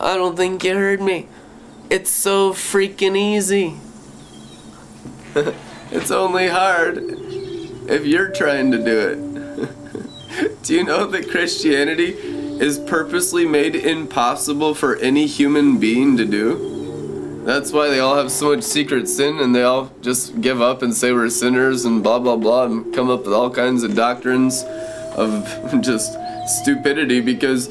I don't think you heard me. It's so freaking easy. it's only hard if you're trying to do it. do you know that Christianity is purposely made impossible for any human being to do? That's why they all have so much secret sin and they all just give up and say we're sinners and blah blah blah and come up with all kinds of doctrines of just stupidity because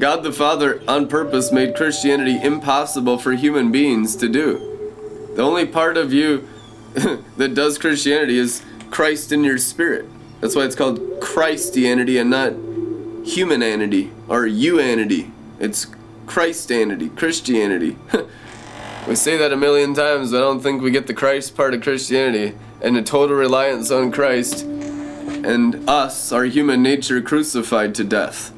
God the Father on purpose made Christianity impossible for human beings to do. The only part of you that does Christianity is Christ in your spirit. That's why it's called Christianity and not humanity or youanity. It's Christianity, Christianity. We say that a million times, but I don't think we get the Christ part of Christianity and a total reliance on Christ and us, our human nature, crucified to death.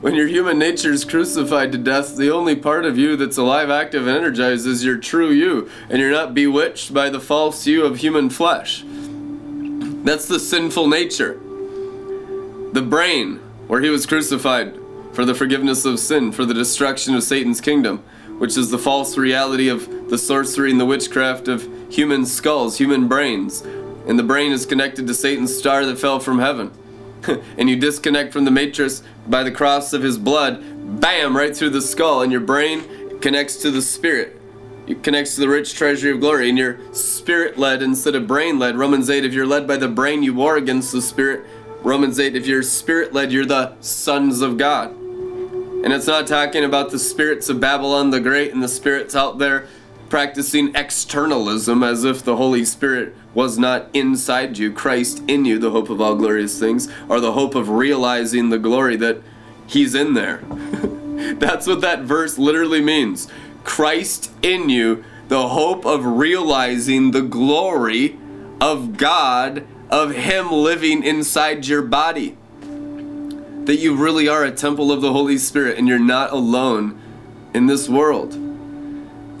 When your human nature is crucified to death, the only part of you that's alive, active, and energized is your true you, and you're not bewitched by the false you of human flesh. That's the sinful nature. The brain, where he was crucified, for the forgiveness of sin, for the destruction of Satan's kingdom, which is the false reality of the sorcery and the witchcraft of human skulls, human brains. And the brain is connected to Satan's star that fell from heaven. and you disconnect from the matrix by the cross of his blood, bam, right through the skull, and your brain connects to the spirit. It connects to the rich treasury of glory, and you're spirit led instead of brain led. Romans 8, if you're led by the brain, you war against the spirit. Romans 8, if you're spirit led, you're the sons of God. And it's not talking about the spirits of Babylon the Great and the spirits out there practicing externalism as if the Holy Spirit was not inside you, Christ in you, the hope of all glorious things, or the hope of realizing the glory that He's in there. That's what that verse literally means. Christ in you, the hope of realizing the glory of God, of Him living inside your body that you really are a temple of the Holy Spirit and you're not alone in this world.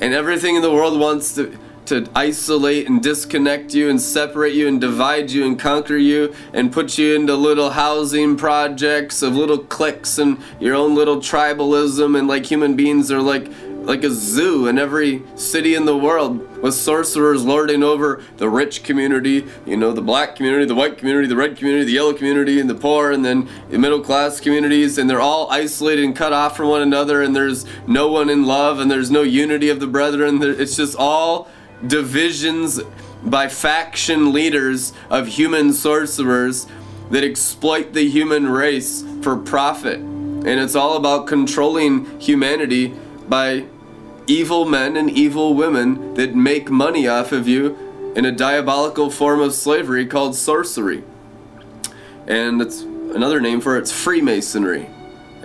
And everything in the world wants to, to isolate and disconnect you and separate you and divide you and conquer you and put you into little housing projects of little cliques and your own little tribalism. And like human beings are like like a zoo in every city in the world with sorcerers lording over the rich community, you know, the black community, the white community, the red community, the yellow community, and the poor, and then the middle class communities, and they're all isolated and cut off from one another, and there's no one in love, and there's no unity of the brethren. It's just all divisions by faction leaders of human sorcerers that exploit the human race for profit. And it's all about controlling humanity by evil men and evil women that make money off of you in a diabolical form of slavery called sorcery. And it's another name for it's Freemasonry.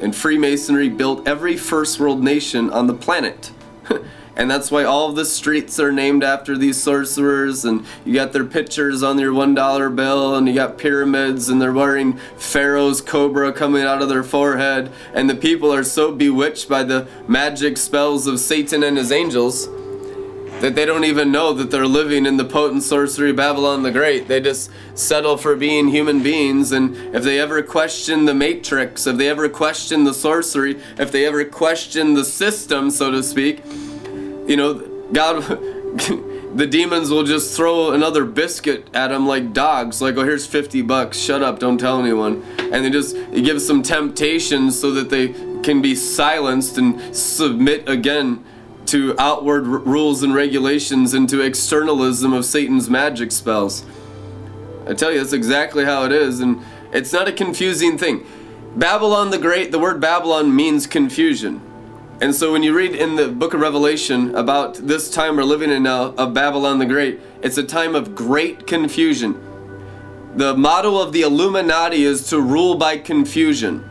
And Freemasonry built every first world nation on the planet. and that's why all the streets are named after these sorcerers and you got their pictures on your one dollar bill and you got pyramids and they're wearing pharaoh's cobra coming out of their forehead and the people are so bewitched by the magic spells of satan and his angels that they don't even know that they're living in the potent sorcery Babylon the Great. They just settle for being human beings. And if they ever question the matrix, if they ever question the sorcery, if they ever question the system, so to speak, you know, God, the demons will just throw another biscuit at them like dogs. Like, oh, here's 50 bucks. Shut up. Don't tell anyone. And they just give some temptations so that they can be silenced and submit again to outward r- rules and regulations and to externalism of Satan's magic spells. I tell you, that's exactly how it is. And it's not a confusing thing. Babylon the Great, the word Babylon means confusion. And so when you read in the book of Revelation about this time we're living in now of Babylon the Great, it's a time of great confusion. The motto of the Illuminati is to rule by confusion.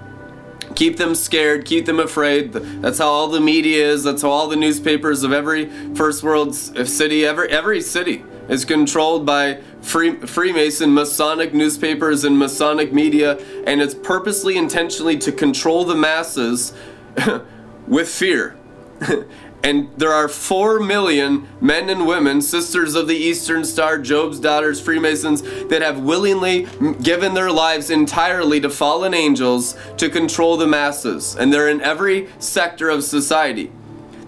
Keep them scared, keep them afraid. That's how all the media is, that's how all the newspapers of every first world city, every, every city is controlled by free, Freemason Masonic newspapers and Masonic media, and it's purposely, intentionally to control the masses with fear And there are 4 million men and women, sisters of the Eastern Star, Job's daughters, Freemasons, that have willingly given their lives entirely to fallen angels to control the masses. And they're in every sector of society.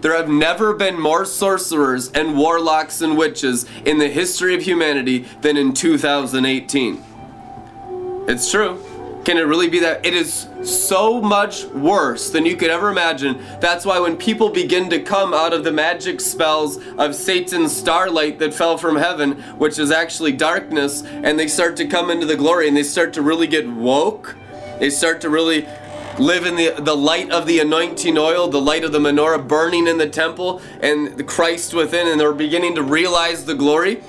There have never been more sorcerers and warlocks and witches in the history of humanity than in 2018. It's true. Can it really be that? It is so much worse than you could ever imagine. That's why when people begin to come out of the magic spells of Satan's starlight that fell from heaven, which is actually darkness, and they start to come into the glory and they start to really get woke, they start to really live in the, the light of the anointing oil, the light of the menorah burning in the temple, and the Christ within, and they're beginning to realize the glory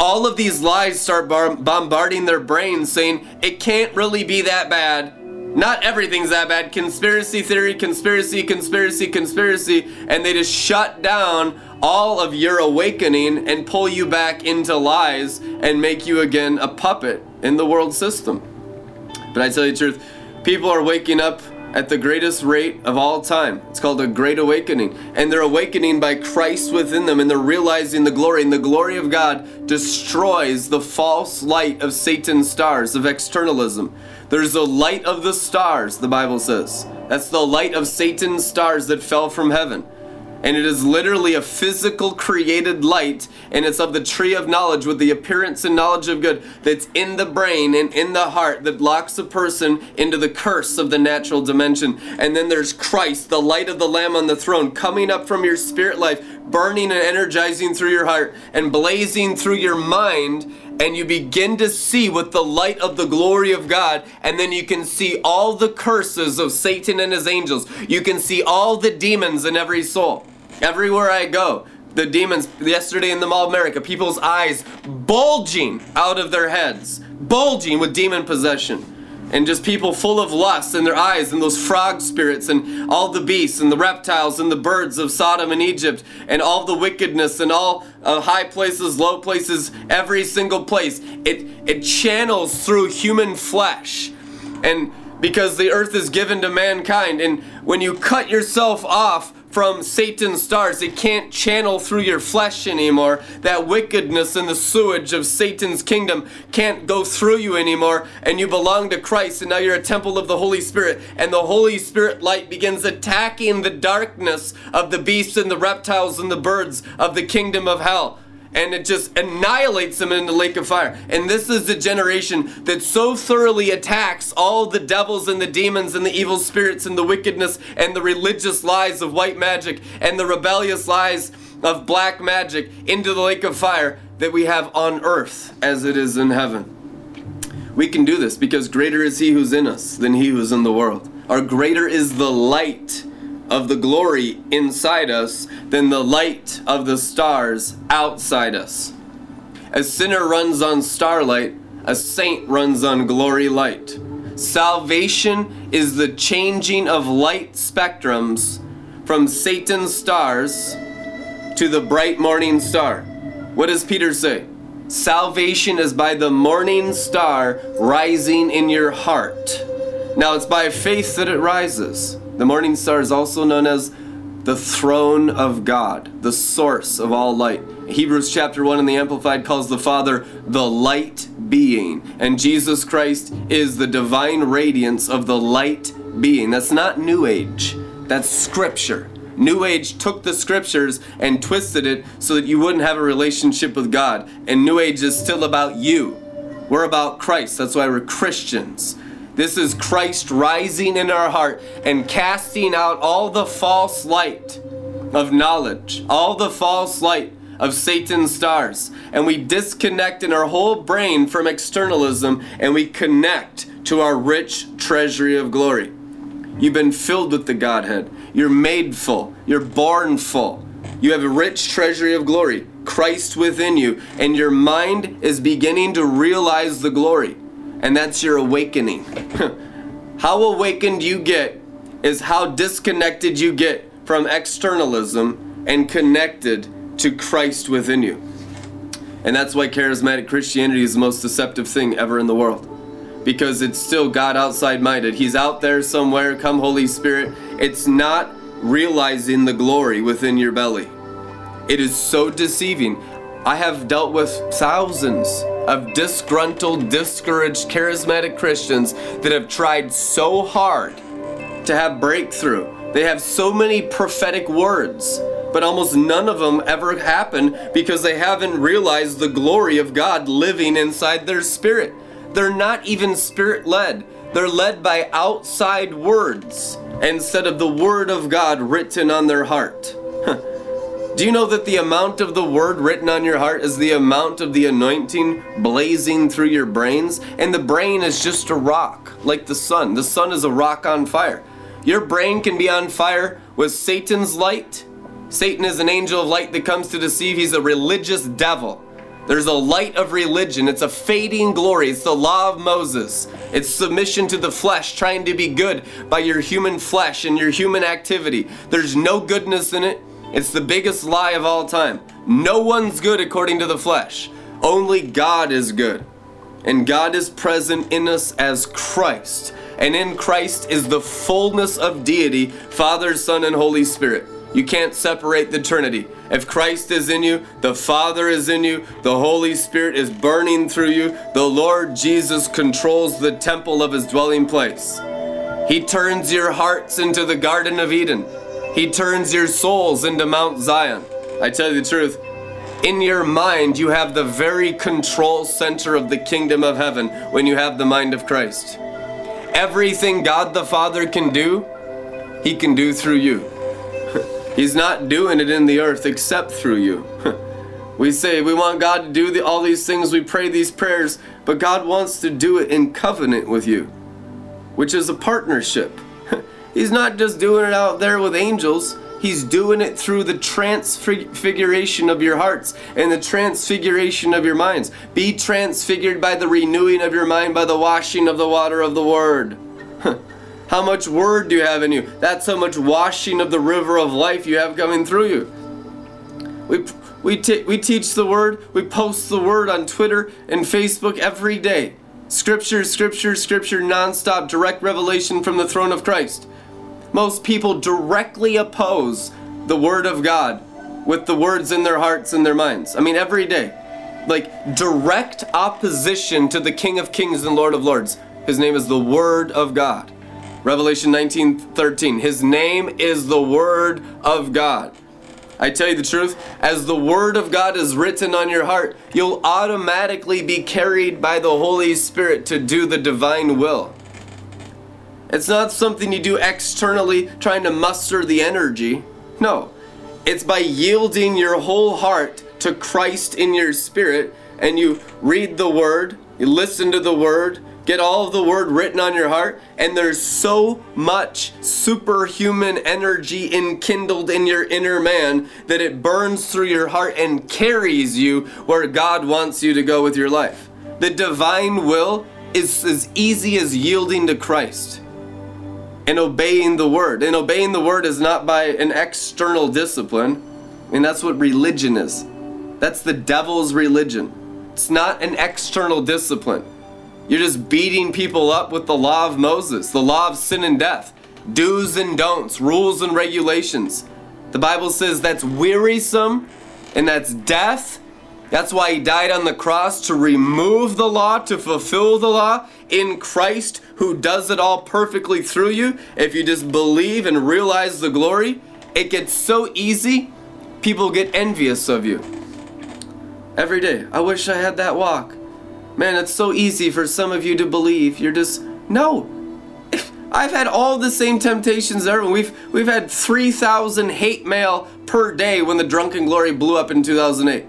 all of these lies start bar- bombarding their brains saying it can't really be that bad. Not everything's that bad. Conspiracy theory, conspiracy, conspiracy, conspiracy. And they just shut down all of your awakening and pull you back into lies and make you again a puppet in the world system. But I tell you the truth, people are waking up at the greatest rate of all time. It's called a great awakening. And they're awakening by Christ within them and they're realizing the glory. And the glory of God destroys the false light of Satan's stars, of externalism. There's a light of the stars, the Bible says. That's the light of Satan's stars that fell from heaven and it is literally a physical created light and it's of the tree of knowledge with the appearance and knowledge of good that's in the brain and in the heart that locks a person into the curse of the natural dimension. And then there's christ the light of the lamb on the throne coming up from your spirit life burning and energizing through your heart and blazing through your mind and you begin to see with the light of the glory of God, and then you can see all the curses of Satan and his angels. You can see all the demons in every soul. Everywhere I go, the demons, yesterday in the Mall of America, people's eyes bulging out of their heads, bulging with demon possession. And just people full of lust in their eyes, and those frog spirits, and all the beasts, and the reptiles, and the birds of Sodom and Egypt, and all the wickedness, and all uh, high places, low places, every single place. It, it channels through human flesh. And because the earth is given to mankind, and when you cut yourself off from Satan's stars. It can't channel through your flesh anymore. That wickedness and the sewage of Satan's kingdom can't go through you anymore. And you belong to Christ, and now you're a temple of the Holy Spirit. And the Holy Spirit light begins attacking the darkness of the beasts and the reptiles and the birds of the kingdom of hell and it just annihilates them in the lake of fire. And this is the generation that so thoroughly attacks all the devils and the demons and the evil spirits and the wickedness and the religious lies of white magic and the rebellious lies of black magic into the lake of fire that we have on earth as it is in heaven. We can do this because greater is he who's in us than he who's in the world. Our greater is the light of the glory inside us than the light of the stars outside us. A sinner runs on starlight, a saint runs on glory light. Salvation is the changing of light spectrums from Satan's stars to the bright morning star. What does Peter say? Salvation is by the morning star rising in your heart. Now it's by faith that it rises. The morning star is also known as the throne of God, the source of all light. Hebrews chapter 1 in the Amplified calls the Father the light being, and Jesus Christ is the divine radiance of the light being. That's not New Age, that's Scripture. New Age took the scriptures and twisted it so that you wouldn't have a relationship with God. And New Age is still about you. We're about Christ. That's why we're Christians. This is Christ rising in our heart and casting out all the false light of knowledge, all the false light of Satan's stars. And we disconnect in our whole brain from externalism and we connect to our rich treasury of glory. You've been filled with the Godhead. You're made full. You're born full. You have a rich treasury of glory, Christ within you, and your mind is beginning to realize the glory and that's your awakening. how awakened you get is how disconnected you get from externalism and connected to Christ within you. And that's why charismatic Christianity is the most deceptive thing ever in the world. Because it's still God outside minded. He's out there somewhere, come Holy Spirit. It's not realizing the glory within your belly. It is so deceiving. I have dealt with thousands of disgruntled, discouraged, charismatic Christians that have tried so hard to have breakthrough. They have so many prophetic words, but almost none of them ever happen because they haven't realized the glory of God living inside their spirit. They're not even spirit led, they're led by outside words instead of the word of God written on their heart. Do you know that the amount of the word written on your heart is the amount of the anointing blazing through your brains? And the brain is just a rock, like the sun. The sun is a rock on fire. Your brain can be on fire with Satan's light. Satan is an angel of light that comes to deceive. He's a religious devil. There's a light of religion. It's a fading glory. It's the law of Moses. It's submission to the flesh, trying to be good by your human flesh and your human activity. There's no goodness in it. It's the biggest lie of all time. No one's good according to the flesh. Only God is good. And God is present in us as Christ. And in Christ is the fullness of deity, Father, Son, and Holy Spirit. You can't separate the Trinity. If Christ is in you, the Father is in you, the Holy Spirit is burning through you, the Lord Jesus controls the temple of his dwelling place. He turns your hearts into the Garden of Eden. He turns your souls into Mount Zion. I tell you the truth, in your mind, you have the very control center of the kingdom of heaven when you have the mind of Christ. Everything God the Father can do, He can do through you. He's not doing it in the earth except through you. we say we want God to do the, all these things, we pray these prayers, but God wants to do it in covenant with you, which is a partnership. He's not just doing it out there with angels. He's doing it through the transfiguration of your hearts and the transfiguration of your minds. Be transfigured by the renewing of your mind by the washing of the water of the Word. how much Word do you have in you? That's how much washing of the river of life you have coming through you. We, we, t- we teach the Word, we post the Word on Twitter and Facebook every day. Scripture, Scripture, Scripture, nonstop, direct revelation from the throne of Christ. Most people directly oppose the Word of God with the words in their hearts and their minds. I mean, every day. Like, direct opposition to the King of Kings and Lord of Lords. His name is the Word of God. Revelation 19 13. His name is the Word of God. I tell you the truth, as the Word of God is written on your heart, you'll automatically be carried by the Holy Spirit to do the divine will. It's not something you do externally trying to muster the energy. No. It's by yielding your whole heart to Christ in your spirit and you read the word, you listen to the word, get all of the word written on your heart, and there's so much superhuman energy enkindled in your inner man that it burns through your heart and carries you where God wants you to go with your life. The divine will is as easy as yielding to Christ and obeying the word. And obeying the word is not by an external discipline. Mean, that's what religion is. That's the devil's religion. It's not an external discipline. You're just beating people up with the law of Moses, the law of sin and death, do's and don'ts, rules and regulations. The Bible says that's wearisome and that's death that's why he died on the cross to remove the law, to fulfill the law in Christ who does it all perfectly through you. If you just believe and realize the glory, it gets so easy, people get envious of you. Every day, I wish I had that walk. Man, it's so easy for some of you to believe. You're just, no. I've had all the same temptations ever. We've, we've had 3,000 hate mail per day when the Drunken Glory blew up in 2008.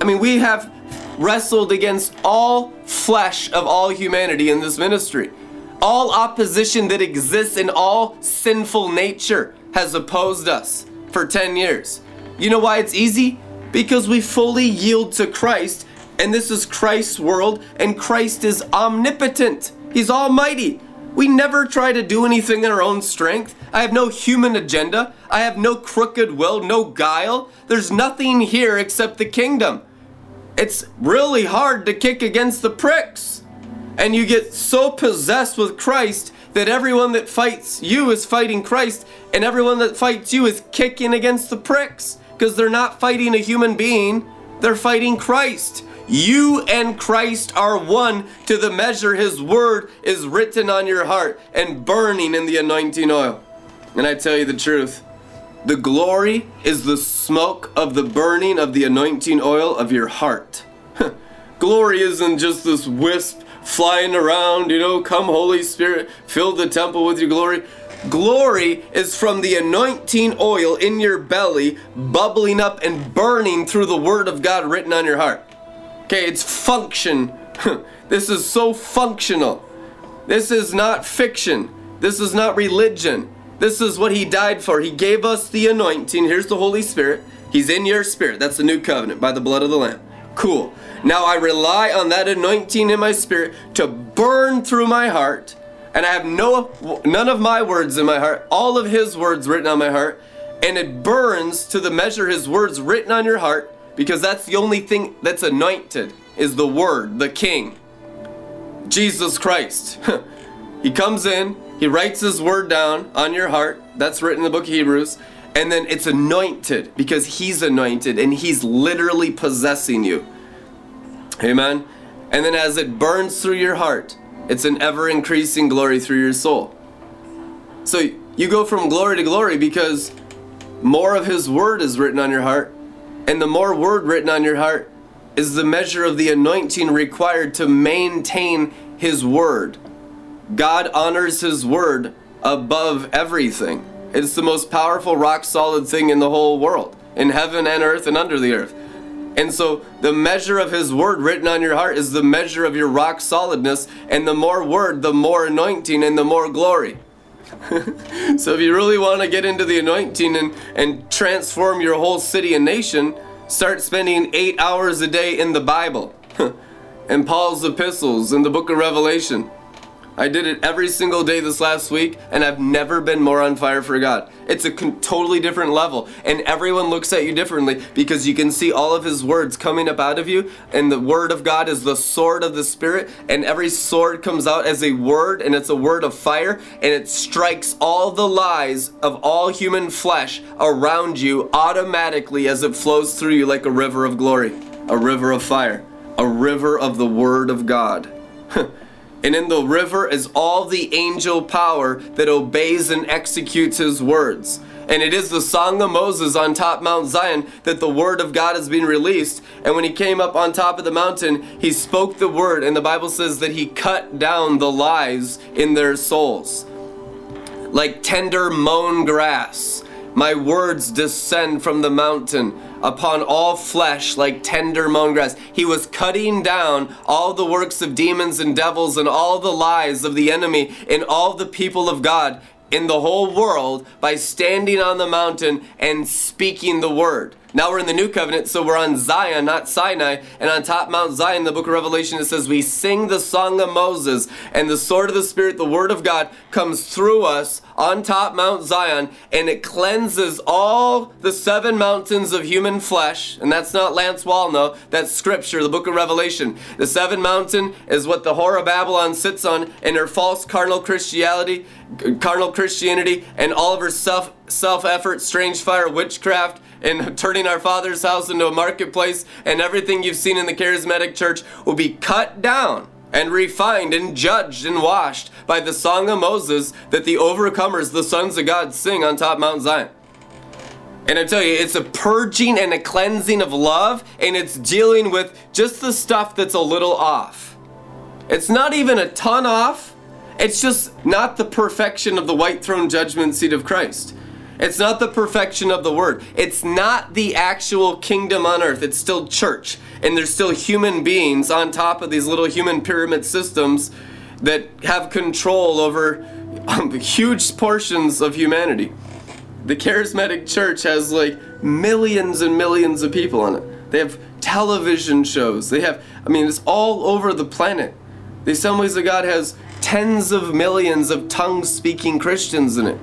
I mean, we have wrestled against all flesh of all humanity in this ministry. All opposition that exists in all sinful nature has opposed us for 10 years. You know why it's easy? Because we fully yield to Christ, and this is Christ's world, and Christ is omnipotent. He's almighty. We never try to do anything in our own strength. I have no human agenda. I have no crooked will, no guile. There's nothing here except the kingdom. It's really hard to kick against the pricks. And you get so possessed with Christ that everyone that fights you is fighting Christ, and everyone that fights you is kicking against the pricks because they're not fighting a human being, they're fighting Christ. You and Christ are one to the measure his word is written on your heart and burning in the anointing oil. And I tell you the truth, the glory is the smoke of the burning of the anointing oil of your heart. glory isn't just this wisp flying around, you know, come Holy Spirit, fill the temple with your glory. Glory is from the anointing oil in your belly, bubbling up and burning through the word of God written on your heart. Okay, it's function. this is so functional. This is not fiction. This is not religion. This is what he died for. He gave us the anointing. Here's the Holy Spirit. He's in your spirit. That's the new covenant by the blood of the Lamb. Cool. Now I rely on that anointing in my spirit to burn through my heart, and I have no none of my words in my heart, all of his words written on my heart, and it burns to the measure his words written on your heart because that's the only thing that's anointed is the word, the king. Jesus Christ. he comes in, he writes his word down on your heart. That's written in the book of Hebrews. And then it's anointed because he's anointed and he's literally possessing you. Amen. And then as it burns through your heart, it's an ever increasing glory through your soul. So you go from glory to glory because more of his word is written on your heart and the more word written on your heart is the measure of the anointing required to maintain His word. God honors His word above everything. It's the most powerful, rock solid thing in the whole world, in heaven and earth and under the earth. And so the measure of His word written on your heart is the measure of your rock solidness. And the more word, the more anointing and the more glory. so if you really want to get into the anointing and, and transform your whole city and nation, start spending eight hours a day in the Bible and Paul's epistles in the book of Revelation. I did it every single day this last week, and I've never been more on fire for God. It's a con- totally different level, and everyone looks at you differently because you can see all of His words coming up out of you, and the Word of God is the sword of the Spirit, and every sword comes out as a word, and it's a word of fire, and it strikes all the lies of all human flesh around you automatically as it flows through you like a river of glory, a river of fire, a river of the Word of God. And in the river is all the angel power that obeys and executes his words. And it is the song of Moses on top Mount Zion that the word of God has been released. And when he came up on top of the mountain, he spoke the word. And the Bible says that he cut down the lies in their souls. Like tender mown grass, my words descend from the mountain upon all flesh like tender mown grass. He was cutting down all the works of demons and devils and all the lies of the enemy in all the people of God in the whole world by standing on the mountain and speaking the word. Now we're in the new covenant, so we're on Zion, not Sinai. And on top Mount Zion, the book of Revelation, it says, We sing the song of Moses, and the sword of the Spirit, the word of God, comes through us on top Mount Zion, and it cleanses all the seven mountains of human flesh. And that's not Lance Wallnau, that's scripture, the book of Revelation. The seven mountain is what the whore of Babylon sits on in her false carnal Christianity, carnal Christianity, and all of her self self effort, strange fire, witchcraft and turning our Father's house into a marketplace, and everything you've seen in the charismatic church will be cut down and refined and judged and washed by the song of Moses that the overcomers, the sons of God, sing on top Mount Zion. And I tell you, it's a purging and a cleansing of love, and it's dealing with just the stuff that's a little off. It's not even a ton off, it's just not the perfection of the white throne judgment seat of Christ. It's not the perfection of the word. It's not the actual kingdom on earth. It's still church. And there's still human beings on top of these little human pyramid systems that have control over um, huge portions of humanity. The charismatic church has like millions and millions of people on it. They have television shows. They have, I mean, it's all over the planet. The Assemblies of God has tens of millions of tongue speaking Christians in it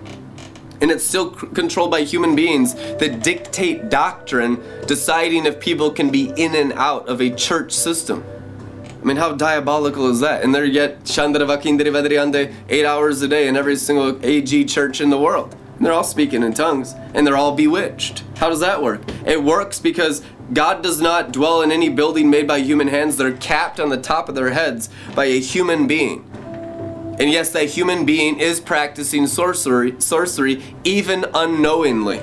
and it's still c- controlled by human beings that dictate doctrine, deciding if people can be in and out of a church system. I mean, how diabolical is that? And they're yet Shandravakindrivadriande eight hours a day in every single AG church in the world. And they're all speaking in tongues and they're all bewitched. How does that work? It works because God does not dwell in any building made by human hands. They're capped on the top of their heads by a human being. And yes, that human being is practicing sorcery, sorcery even unknowingly.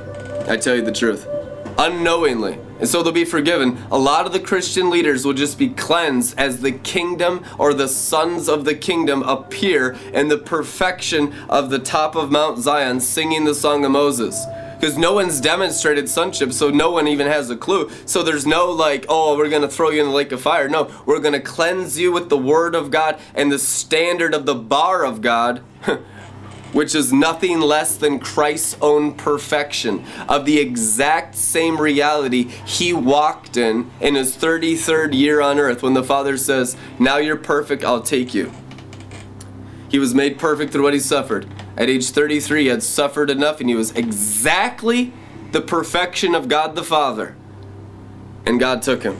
I tell you the truth. Unknowingly. And so they'll be forgiven. A lot of the Christian leaders will just be cleansed as the kingdom or the sons of the kingdom appear in the perfection of the top of Mount Zion singing the song of Moses because no one's demonstrated sonship, so no one even has a clue. So there's no like, oh, we're gonna throw you in the lake of fire. No, we're gonna cleanse you with the word of God and the standard of the bar of God. which is nothing less than Christ's own perfection of the exact same reality he walked in in his 33rd year on earth when the Father says, Now you're perfect, I'll take you. He was made perfect through what he suffered. At age 33, he had suffered enough and he was exactly the perfection of God the Father. And God took him.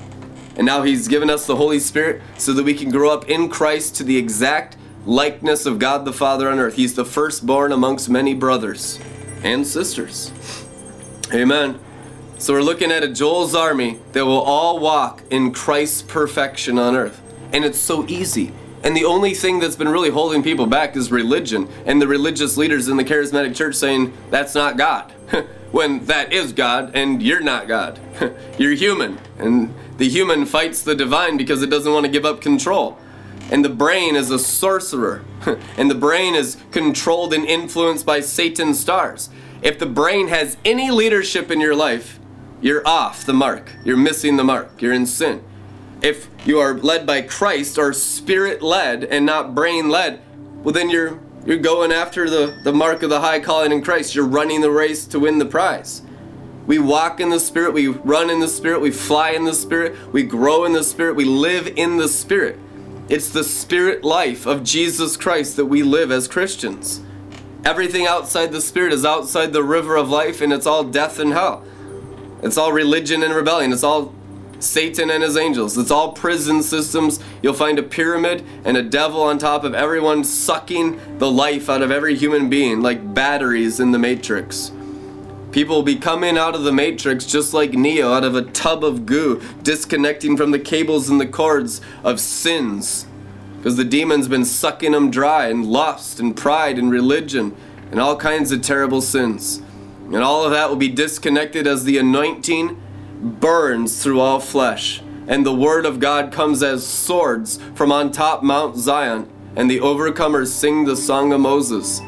And now he's given us the Holy Spirit so that we can grow up in Christ to the exact likeness of God the Father on earth. He's the firstborn amongst many brothers and sisters. Amen. So we're looking at a Joel's army that will all walk in Christ's perfection on earth. And it's so easy. And the only thing that's been really holding people back is religion and the religious leaders in the charismatic church saying that's not God. when that is God and you're not God. you're human. And the human fights the divine because it doesn't want to give up control. And the brain is a sorcerer. and the brain is controlled and influenced by Satan's stars. If the brain has any leadership in your life, you're off the mark. You're missing the mark. You're in sin if you are led by Christ or spirit led and not brain led, well then you're you're going after the, the mark of the high calling in Christ. You're running the race to win the prize. We walk in the Spirit, we run in the Spirit, we fly in the Spirit, we grow in the Spirit, we live in the Spirit. It's the Spirit life of Jesus Christ that we live as Christians. Everything outside the Spirit is outside the river of life, and it's all death and hell. It's all religion and rebellion. It's all Satan and his angels. It's all prison systems. You'll find a pyramid and a devil on top of everyone sucking the life out of every human being like batteries in the Matrix. People will be coming out of the Matrix just like Neo out of a tub of goo, disconnecting from the cables and the cords of sins. Because the demon's been sucking them dry, and lust, and pride, and religion, and all kinds of terrible sins. And all of that will be disconnected as the anointing burns through all flesh, and the word of God comes as swords from on top Mount Zion, and the overcomers sing the song of Moses.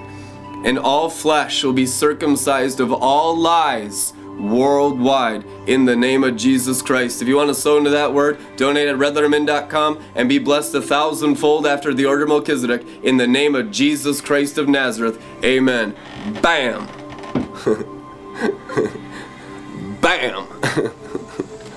And all flesh will be circumcised of all lies worldwide in the name of Jesus Christ. If you want to sow into that word, donate at redlettermin.com and be blessed a thousandfold after the order of Melchizedek in the name of Jesus Christ of Nazareth. Amen. Bam. Bam!